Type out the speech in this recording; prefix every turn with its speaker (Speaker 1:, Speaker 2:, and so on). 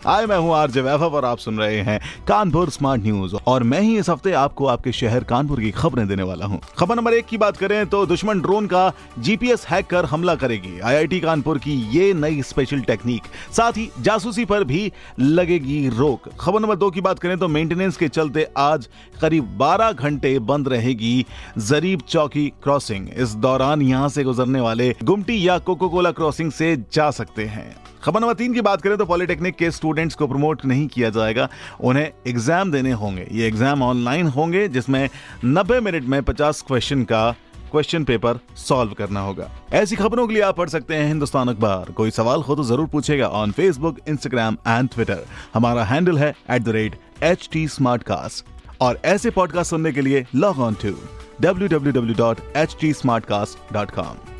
Speaker 1: हाय, मैं हूँ आरजे वैभव और आप सुन रहे हैं कानपुर स्मार्ट न्यूज़। और मैं ही इस हफ़्ते आपको आपके शहर कानपुर की खबरें देने वाला हूँ। खबर नंबर एक की बात करें तो दुश्मन ड्रोन का जीपीएस हैक कर हमला करेगी। आईआईटी कानपुर की ये नई स्पेशल टेक्निक, साथ ही जासूसी पर भी लगेगी रोक। खबर नंबर दो की बात करें तो मेंटेनेंस के चलते आज करीब 12 घंटे बंद रहेगी जरीब चौकी क्रॉसिंग। इस दौरान यहाँ से गुजरने वाले गुमटी या कोको कोला क्रॉसिंग से जा सकते हैं। खबर नंबर तीन की बात करें तो पॉलिटेक्निक के स्टूडेंट्स को प्रमोट नहीं किया जाएगा। उन्हें एग्ज़ाम देने होंगे। ये एग्ज़ाम ऑनलाइन होंगे, जिसमें 90 मिनट में 50 क्वेश्चन का क्वेश्चन पेपर सॉल्व करना होगा। ऐसी खबरों के लिए आप पढ़ सकते हैं हिंदुस्तान अखबार। कोई सवाल हो तो ज़रूर पूछेगा on Facebook Instagram and Twitter हमारा हैंडल है at the rate H T और ऐसे पॉडकास्ट सुनने के लिए लॉग ऑन टू www.htsmartcast.com